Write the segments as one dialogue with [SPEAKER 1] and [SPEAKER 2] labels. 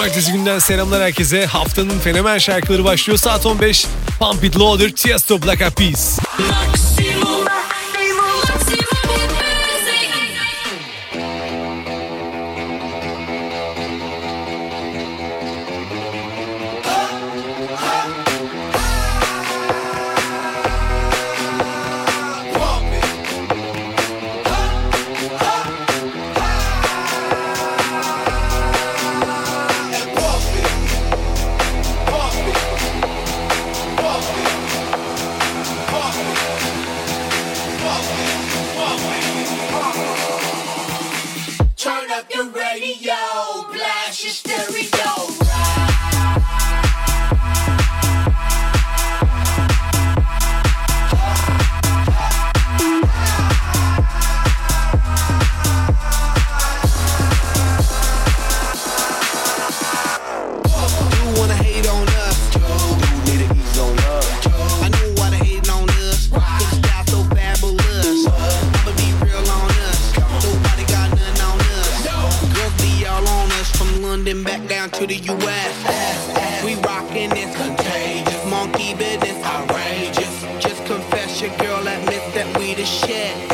[SPEAKER 1] Cumartesi günden selamlar herkese. Haftanın fenomen şarkıları başlıyor. Saat 15. Pump It Loader, Tiesto, Black Eyed Peas.
[SPEAKER 2] even it's outrageous. Just confess your girl admits that we the shit.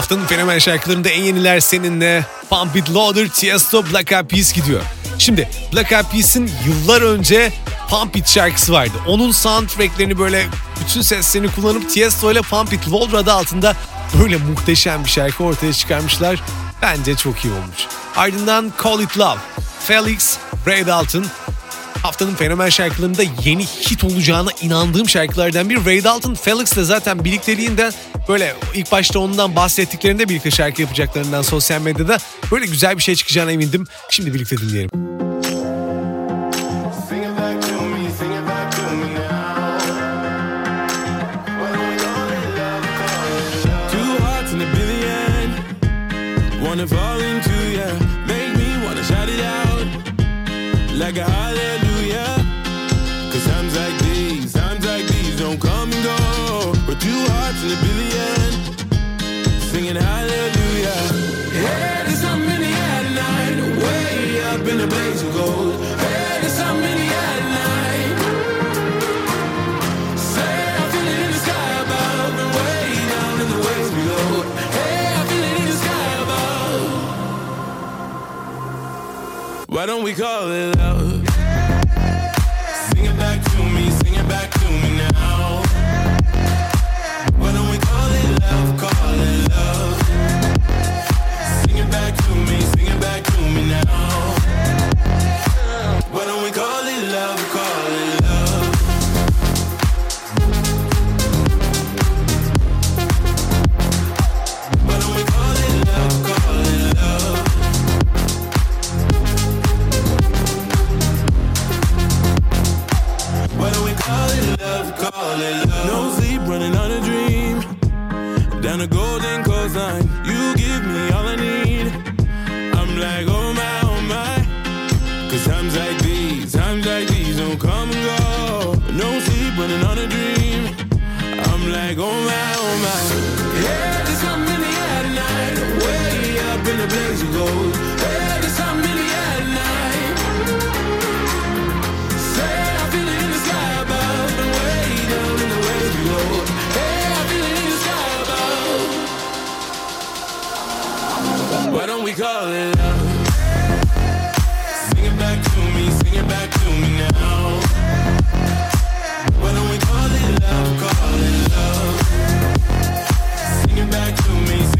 [SPEAKER 1] Haftanın fenomen şarkılarında en yeniler seninle. Pump It Loader, Tiesto, Black Eyed Peas gidiyor. Şimdi Black Eyed Peas'in yıllar önce Pump It şarkısı vardı. Onun soundtracklerini böyle bütün seslerini kullanıp Tiesto ile Pump It Loader adı altında böyle muhteşem bir şarkı ortaya çıkarmışlar. Bence çok iyi olmuş. Ardından Call It Love, Felix, Ray Dalton, haftanın fenomen şarkılarında yeni hit olacağına inandığım şarkılardan bir. Ray Dalton, Felix ile zaten birlikteliğinden böyle ilk başta ondan bahsettiklerinde birlikte şarkı yapacaklarından sosyal medyada böyle güzel bir şey çıkacağına emindim. Şimdi birlikte dinleyelim.
[SPEAKER 3] Wanna fall into make me wanna shout it out. Like a Why don't we call it love? like, oh my, oh my. Cause times like
[SPEAKER 4] this. We call it love? Sing it back to me, sing it back to me now. Why don't we call it love, call it love? Sing it back to me,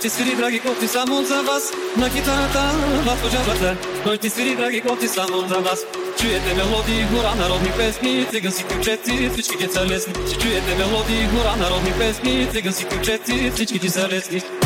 [SPEAKER 3] Ноќи свири драги копти само за вас На китарата вас поджабате Ноќи свири драги копти само за вас Чуете мелодии, гора народни песни, цигански ключеци, всички деца лесни. Чуете мелодии, гора народни песни, цигански ключеци, всички деца лесни.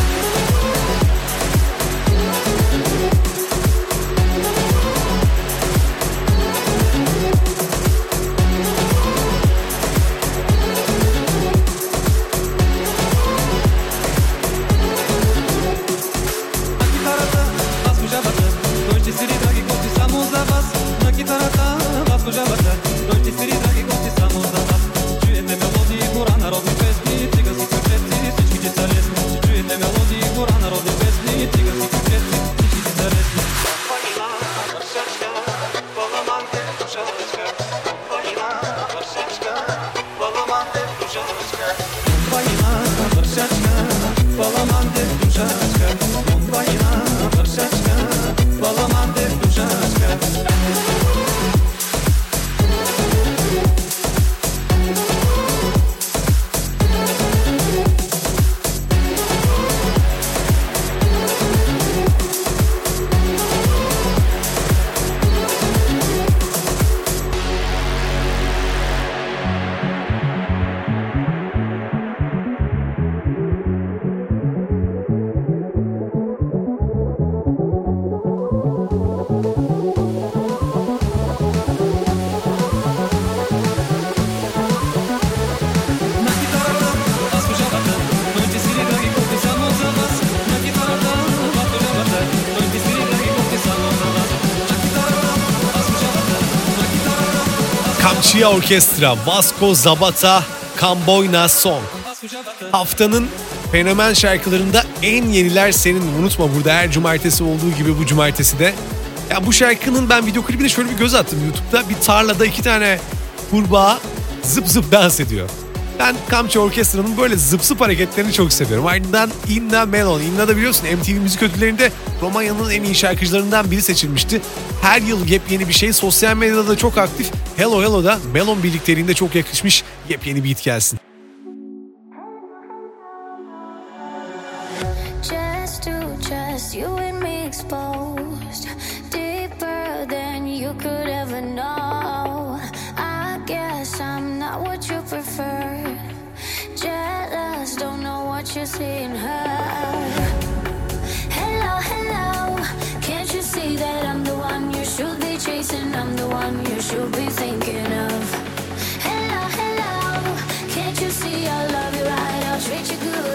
[SPEAKER 3] Balaman
[SPEAKER 1] Chia Orkestra, Vasco Zabata, Camboyna Song. Haftanın fenomen şarkılarında en yeniler senin. Unutma burada her cumartesi olduğu gibi bu cumartesi de. Ya bu şarkının ben video klibine şöyle bir göz attım YouTube'da. Bir tarlada iki tane kurbağa zıp zıp dans ediyor. Ben Kamçı Orkestra'nın böyle zıp hareketlerini çok seviyorum. Ardından Inna Melon. Inna da biliyorsun MTV Müzik Ödülleri'nde Romanya'nın en iyi şarkıcılarından biri seçilmişti. Her yıl yepyeni bir şey. Sosyal medyada da çok aktif. Hello Hello'da Melon birlikteliğinde çok yakışmış yepyeni bir hit gelsin.
[SPEAKER 5] Be thinking of. Hello, hello. Can't you see I love you? I'll treat you good.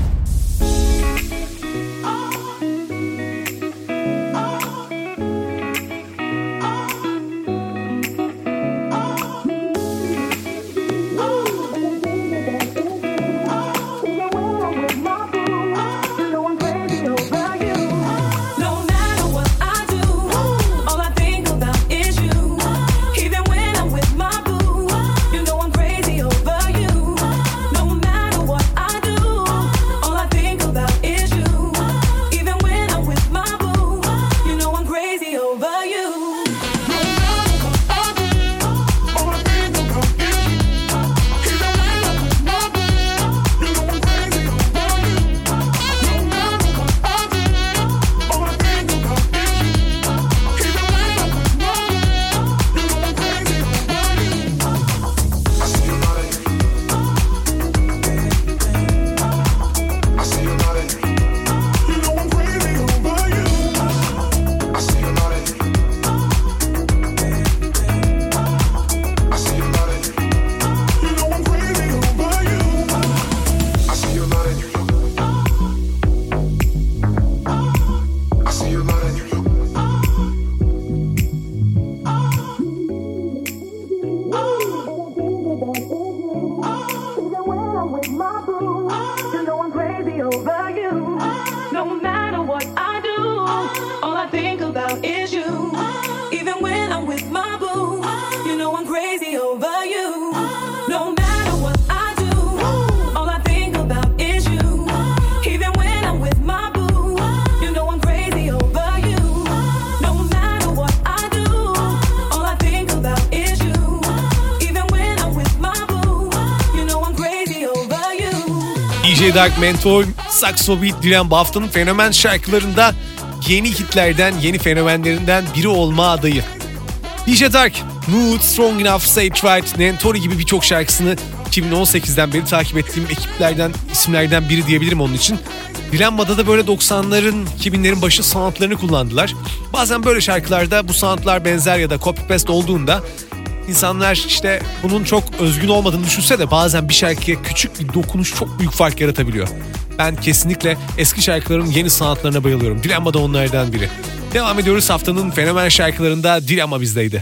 [SPEAKER 1] After Dark, Mentor, Saxo Beat, Dylan bu fenomen şarkılarında yeni hitlerden, yeni fenomenlerinden biri olma adayı. DJ Dark, Mood, Strong Enough, Sage Right, Nentori gibi birçok şarkısını 2018'den beri takip ettiğim ekiplerden, isimlerden biri diyebilirim onun için. Dilemma'da da böyle 90'ların, 2000'lerin başı soundlarını kullandılar. Bazen böyle şarkılarda bu soundlar benzer ya da copy paste olduğunda İnsanlar işte bunun çok özgün olmadığını düşünse de bazen bir şarkıya küçük bir dokunuş çok büyük fark yaratabiliyor. Ben kesinlikle eski şarkıların yeni sanatlarına bayılıyorum. Dilemma da onlardan biri. Devam ediyoruz haftanın fenomen şarkılarında Dilemma bizdeydi.